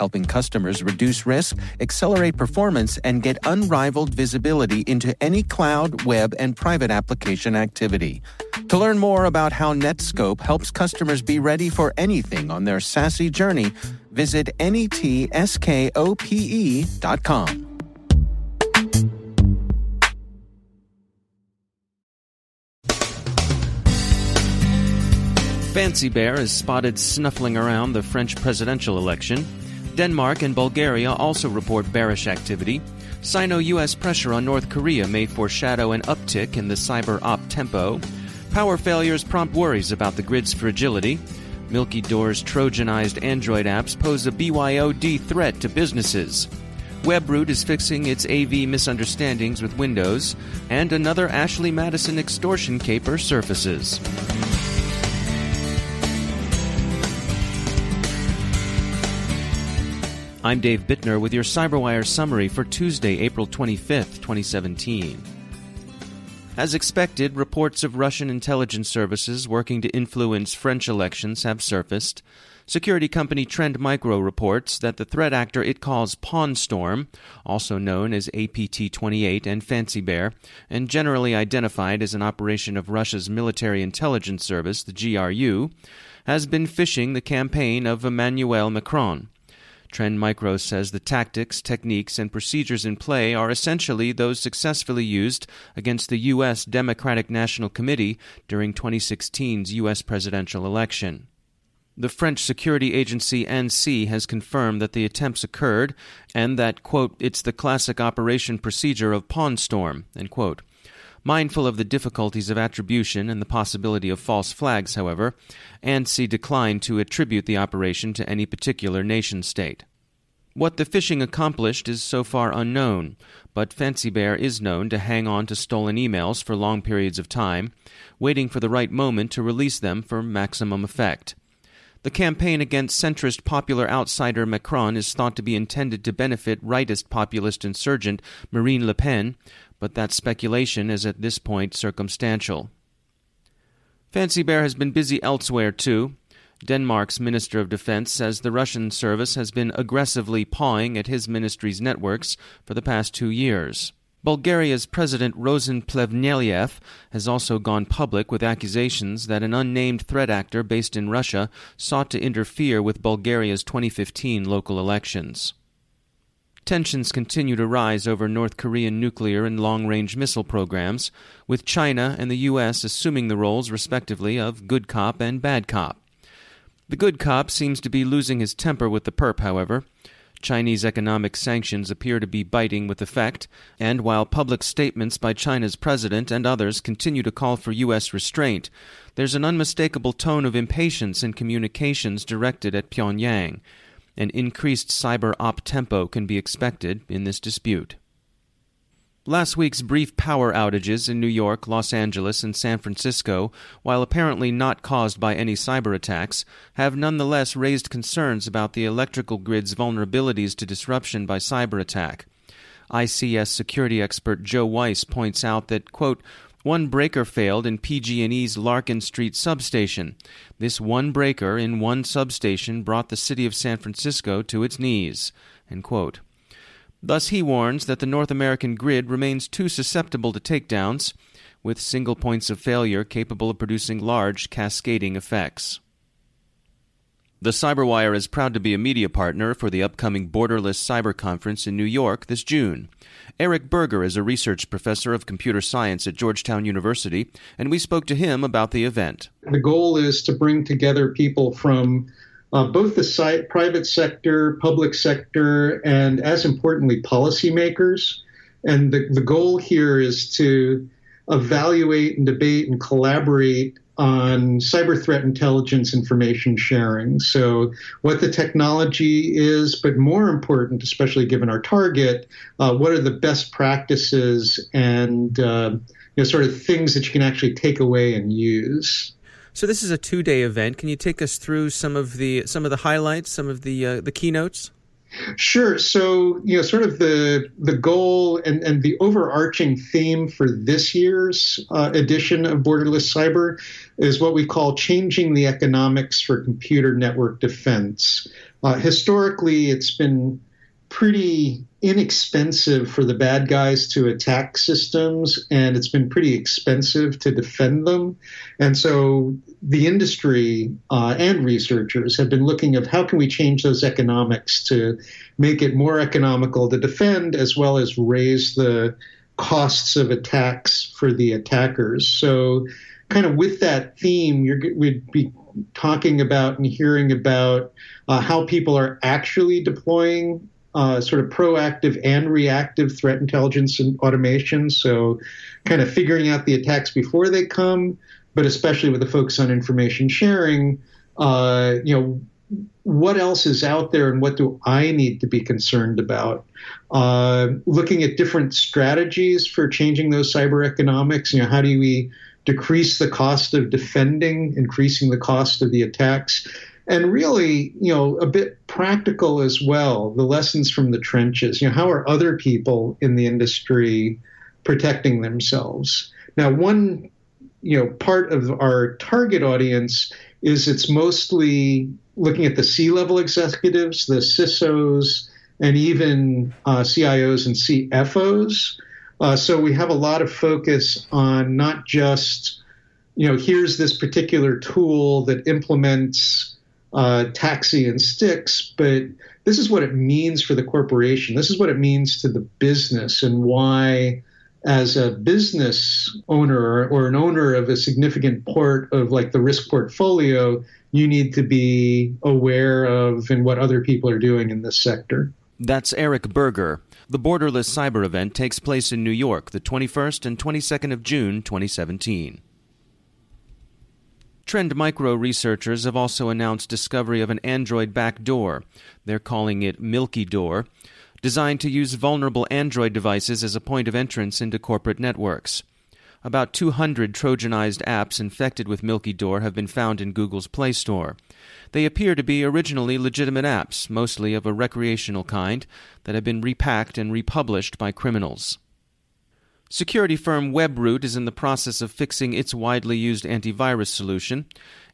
helping customers reduce risk, accelerate performance, and get unrivaled visibility into any cloud, web, and private application activity. To learn more about how Netskope helps customers be ready for anything on their SASE journey, visit netskope.com. Fancy Bear is spotted snuffling around the French presidential election. Denmark and Bulgaria also report bearish activity. Sino US pressure on North Korea may foreshadow an uptick in the cyber op tempo. Power failures prompt worries about the grid's fragility. Milkydoor's Trojanized Android apps pose a BYOD threat to businesses. Webroot is fixing its AV misunderstandings with Windows, and another Ashley Madison extortion caper surfaces. I'm Dave Bittner with your CyberWire summary for Tuesday, April 25th, 2017. As expected, reports of Russian intelligence services working to influence French elections have surfaced. Security company Trend Micro reports that the threat actor it calls Pawn Storm, also known as APT 28 and Fancy Bear, and generally identified as an operation of Russia's military intelligence service, the GRU, has been phishing the campaign of Emmanuel Macron. Trend Micro says the tactics, techniques, and procedures in play are essentially those successfully used against the U.S. Democratic National Committee during 2016's U.S. presidential election. The French security agency ANSSI has confirmed that the attempts occurred and that, quote, it's the classic operation procedure of Pawn Storm, end quote. Mindful of the difficulties of attribution and the possibility of false flags, however, ANSSI declined to attribute the operation to any particular nation state. What the phishing accomplished is so far unknown, but Fancy Bear is known to hang on to stolen emails for long periods of time, waiting for the right moment to release them for maximum effect. The campaign against centrist popular outsider Macron is thought to be intended to benefit rightist populist insurgent Marine Le Pen, but that speculation is at this point circumstantial. Fancy Bear has been busy elsewhere, too. Denmark's Minister of Defense says the Russian service has been aggressively pawing at his ministry's networks for the past two years. Bulgaria's President Rosen Plevneliev has also gone public with accusations that an unnamed threat actor based in Russia sought to interfere with Bulgaria's 2015 local elections. Tensions continue to rise over North Korean nuclear and long range missile programs, with China and the U.S. assuming the roles, respectively, of good cop and bad cop. The good cop seems to be losing his temper with the perp, however. Chinese economic sanctions appear to be biting with effect, and while public statements by China's president and others continue to call for U.S. restraint, there's an unmistakable tone of impatience in communications directed at Pyongyang. An increased cyber op tempo can be expected in this dispute. Last week's brief power outages in New York, Los Angeles, and San Francisco, while apparently not caused by any cyber attacks, have nonetheless raised concerns about the electrical grid's vulnerabilities to disruption by cyber attack. ICS security expert Joe Weiss points out that, quote, one breaker failed in PG&E's Larkin Street substation. This one breaker in one substation brought the city of San Francisco to its knees. Thus, he warns that the North American grid remains too susceptible to takedowns, with single points of failure capable of producing large cascading effects. The Cyberwire is proud to be a media partner for the upcoming Borderless Cyber Conference in New York this June. Eric Burger is a research professor of computer science at Georgetown University, and we spoke to him about the event. The goal is to bring together people from uh, both the site, private sector, public sector, and as importantly, policymakers. And the, the goal here is to evaluate and debate and collaborate on cyber threat intelligence information sharing. So, what the technology is, but more important, especially given our target, uh, what are the best practices and uh, you know, sort of things that you can actually take away and use. So this is a two-day event. Can you take us through some of the some of the highlights, some of the uh, the keynotes? Sure. So, you know, sort of the the goal and, and the overarching theme for this year's uh, edition of Borderless Cyber is what we call changing the economics for computer network defense. Uh, historically, it's been pretty inexpensive for the bad guys to attack systems, and it's been pretty expensive to defend them. And so the industry uh, and researchers have been looking at how can we change those economics to make it more economical to defend, as well as raise the costs of attacks for the attackers. So, kind of with that theme, we'd be talking about and hearing about uh, how people are actually deploying uh, sort of proactive and reactive threat intelligence and automation. So, kind of figuring out the attacks before they come, but especially with a focus on information sharing. Uh, you know, what else is out there, and what do I need to be concerned about? Uh, looking at different strategies for changing those cyber economics. You know, how do we decrease the cost of defending, increasing the cost of the attacks? And really, you know, a bit practical as well. The lessons from the trenches. You know, how are other people in the industry protecting themselves? Now, one, you know, part of our target audience is it's mostly looking at the C-level executives, the CISOs, and even uh, CIOs and CFOs. Uh, so we have a lot of focus on not just, you know, here's this particular tool that implements uh, TAXII and STIX, but this is what it means for the corporation. This is what it means to the business and why, as a business owner or an owner of a significant part of like the risk portfolio, you need to be aware of and what other people are doing in this sector. That's Eric Burger. The Borderless Cyber event takes place in New York the 21st and 22nd of June, 2017. Trend Micro researchers have also announced discovery of an Android backdoor. They're calling it Milkydoor, designed to use vulnerable Android devices as a point of entrance into corporate networks. About 200 Trojanized apps infected with Milkydoor have been found in Google's Play Store. They appear to be originally legitimate apps, mostly of a recreational kind, that have been repacked and republished by criminals. Security firm Webroot is in the process of fixing its widely used antivirus solution.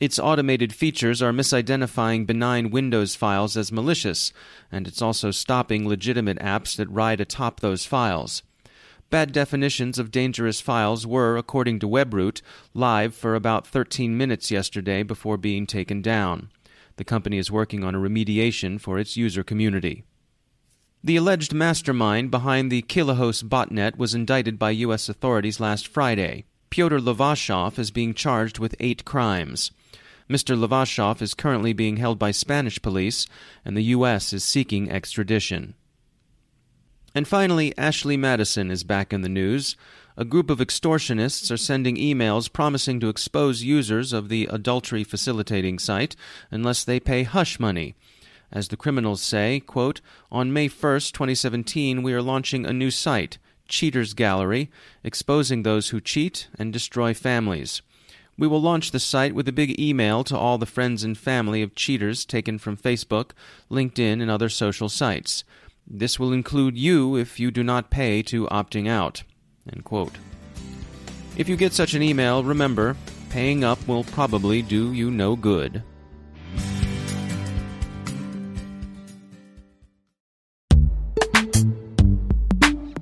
Its automated features are misidentifying benign Windows files as malicious, and it's also stopping legitimate apps that ride atop those files. Bad definitions of dangerous files were, according to Webroot, live for about 13 minutes yesterday before being taken down. The company is working on a remediation for its user community. The alleged mastermind behind the Kelihos botnet was indicted by U.S. authorities last Friday. Pyotr Levashov is being charged with eight crimes. Mr. Levashov is currently being held by Spanish police, and the U.S. is seeking extradition. And finally, Ashley Madison is back in the news. A group of extortionists are sending emails promising to expose users of the adultery facilitating site unless they pay hush money. As the criminals say, quote, On May 1st, 2017, we are launching a new site, Cheaters Gallery, exposing those who cheat and destroy families. We will launch the site with a big email to all the friends and family of cheaters taken from Facebook, LinkedIn, and other social sites. This will include you if you do not pay to opting out. If you get such an email, remember, paying up will probably do you no good.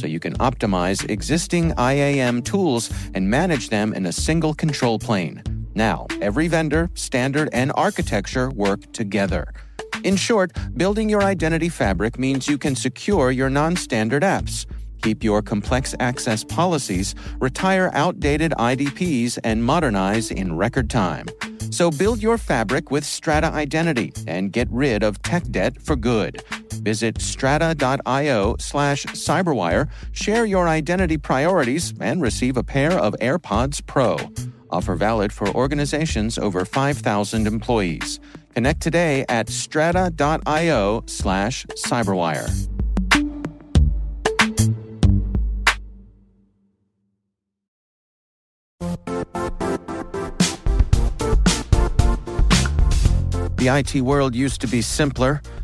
so you can optimize existing IAM tools and manage them in a single control plane. Now, every vendor, standard, and architecture work together. In short, building your identity fabric means you can secure your non standard apps, keep your complex access policies, retire outdated IDPs, and modernize in record time. So build your fabric with Strata Identity and get rid of tech debt for good. Visit strata.io slash cyberwire, share your identity priorities, and receive a pair of AirPods Pro. Offer valid for organizations over 5,000 employees. Connect today at strata.io slash cyberwire. The IT world used to be simpler.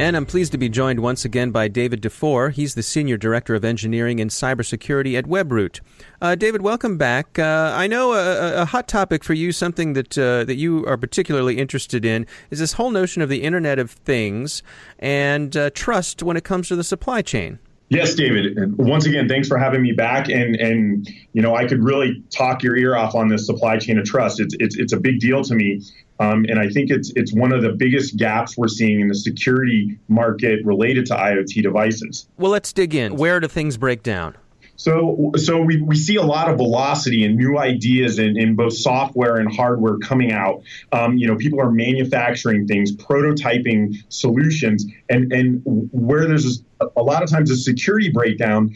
And I'm pleased to be joined once again by David Dufour. He's the Senior Director of Engineering and Cybersecurity at WebRoot. Uh, David, welcome back. Uh, I know a, a, hot topic for you, something that, uh, that you are particularly interested in, is this whole notion of the Internet of Things and uh, trust when it comes to the supply chain. Yes, David. Once again, thanks for having me back. And and you know, I could really talk your ear off on this supply chain of trust. It's it's it's a big deal to me, um, and I think it's it's one of the biggest gaps we're seeing in the security market related to IoT devices. Well, let's dig in. Where do things break down? So, so we, we see a lot of velocity and new ideas in, in both software and hardware coming out. Um, you know, people are manufacturing things, prototyping solutions, and and where there's a, a lot of times a security breakdown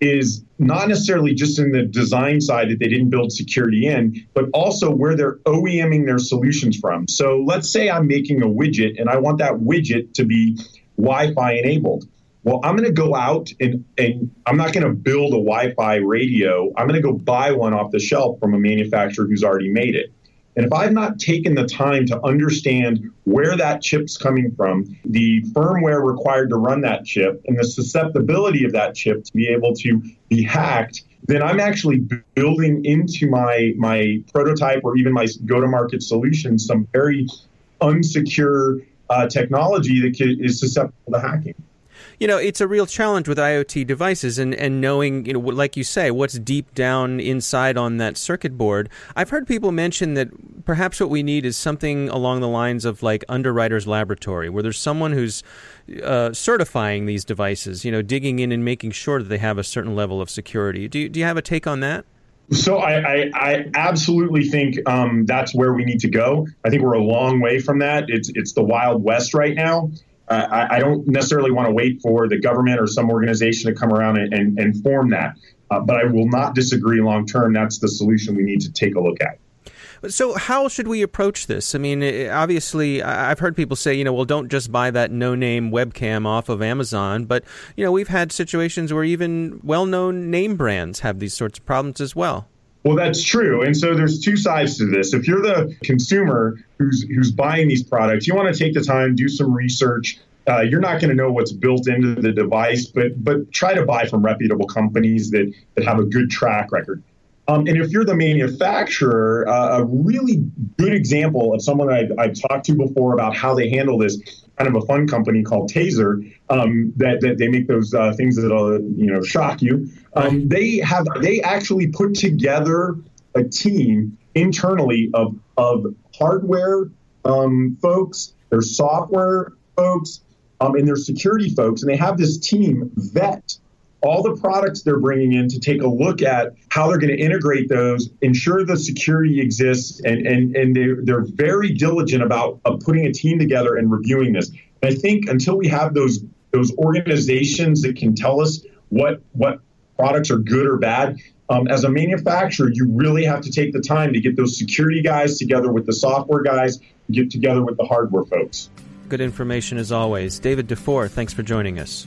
is not necessarily just in the design side that they didn't build security in, but also where they're OEMing their solutions from. So let's say I'm making a widget and I want that widget to be Wi-Fi enabled well, I'm going to go out and, and I'm not going to build a Wi Fi radio. I'm going to go buy one off the shelf from a manufacturer who's already made it. And if I've not taken the time to understand where that chip's coming from, the firmware required to run that chip, and the susceptibility of that chip to be able to be hacked, then I'm actually building into my my prototype or even my go-to-market solution some very unsecure uh, technology that is susceptible to hacking you know, it's a real challenge with IoT devices and, and knowing, you know, like you say, what's deep down inside on that circuit board. I've heard people mention that perhaps what we need is something along the lines of like Underwriter's Laboratory, where there's someone who's uh, certifying these devices, you know, digging in and making sure that they have a certain level of security. Do you, do you have a take on that? So I, I, I, absolutely think um, that's where we need to go. I think we're a long way from that. It's it's the wild west right now, uh, I, I, don't necessarily want to wait for the government or some organization to come around and, and, and form that. Uh, but I will not disagree long term. That's the solution we need to take a look at. So, how should we approach this? I mean, obviously, I've heard people say, you know, well, don't just buy that no name webcam off of Amazon. But, you know, we've had situations where even well known name brands have these sorts of problems as well. Well, that's true. And so there's two sides to this. If you're the consumer who's who's buying these products, you want to take the time, do some research. Uh, you're not going to know what's built into the device, but but try to buy from reputable companies that that have a good track record. Um, and if you're the manufacturer, uh, a really good example of someone I've, I've, talked to before about how they handle this, kind of a fun company called Taser, um, that, that they make those uh, things that'll you know shock you. Um, they have they actually put together a team internally of of hardware um, folks, their software folks, um, and their security folks, and they have this team vet all the products they're bringing in to take a look at how they're going to integrate those, ensure the security exists, and and and they're, they're very diligent about uh, putting a team together and reviewing this. And I think until we have those those organizations that can tell us what what products are good or bad, um, as a manufacturer, you really have to take the time to get those security guys together with the software guys, get together with the hardware folks. Good information as always. David Dufour, thanks for joining us.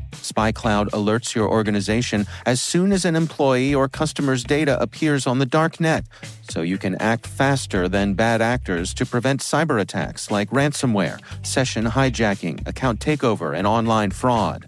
SpyCloud alerts your organization as soon as an employee or customer's data appears on the dark net, so you can act faster than bad actors to prevent cyber attacks like ransomware, session hijacking, account takeover, and online fraud.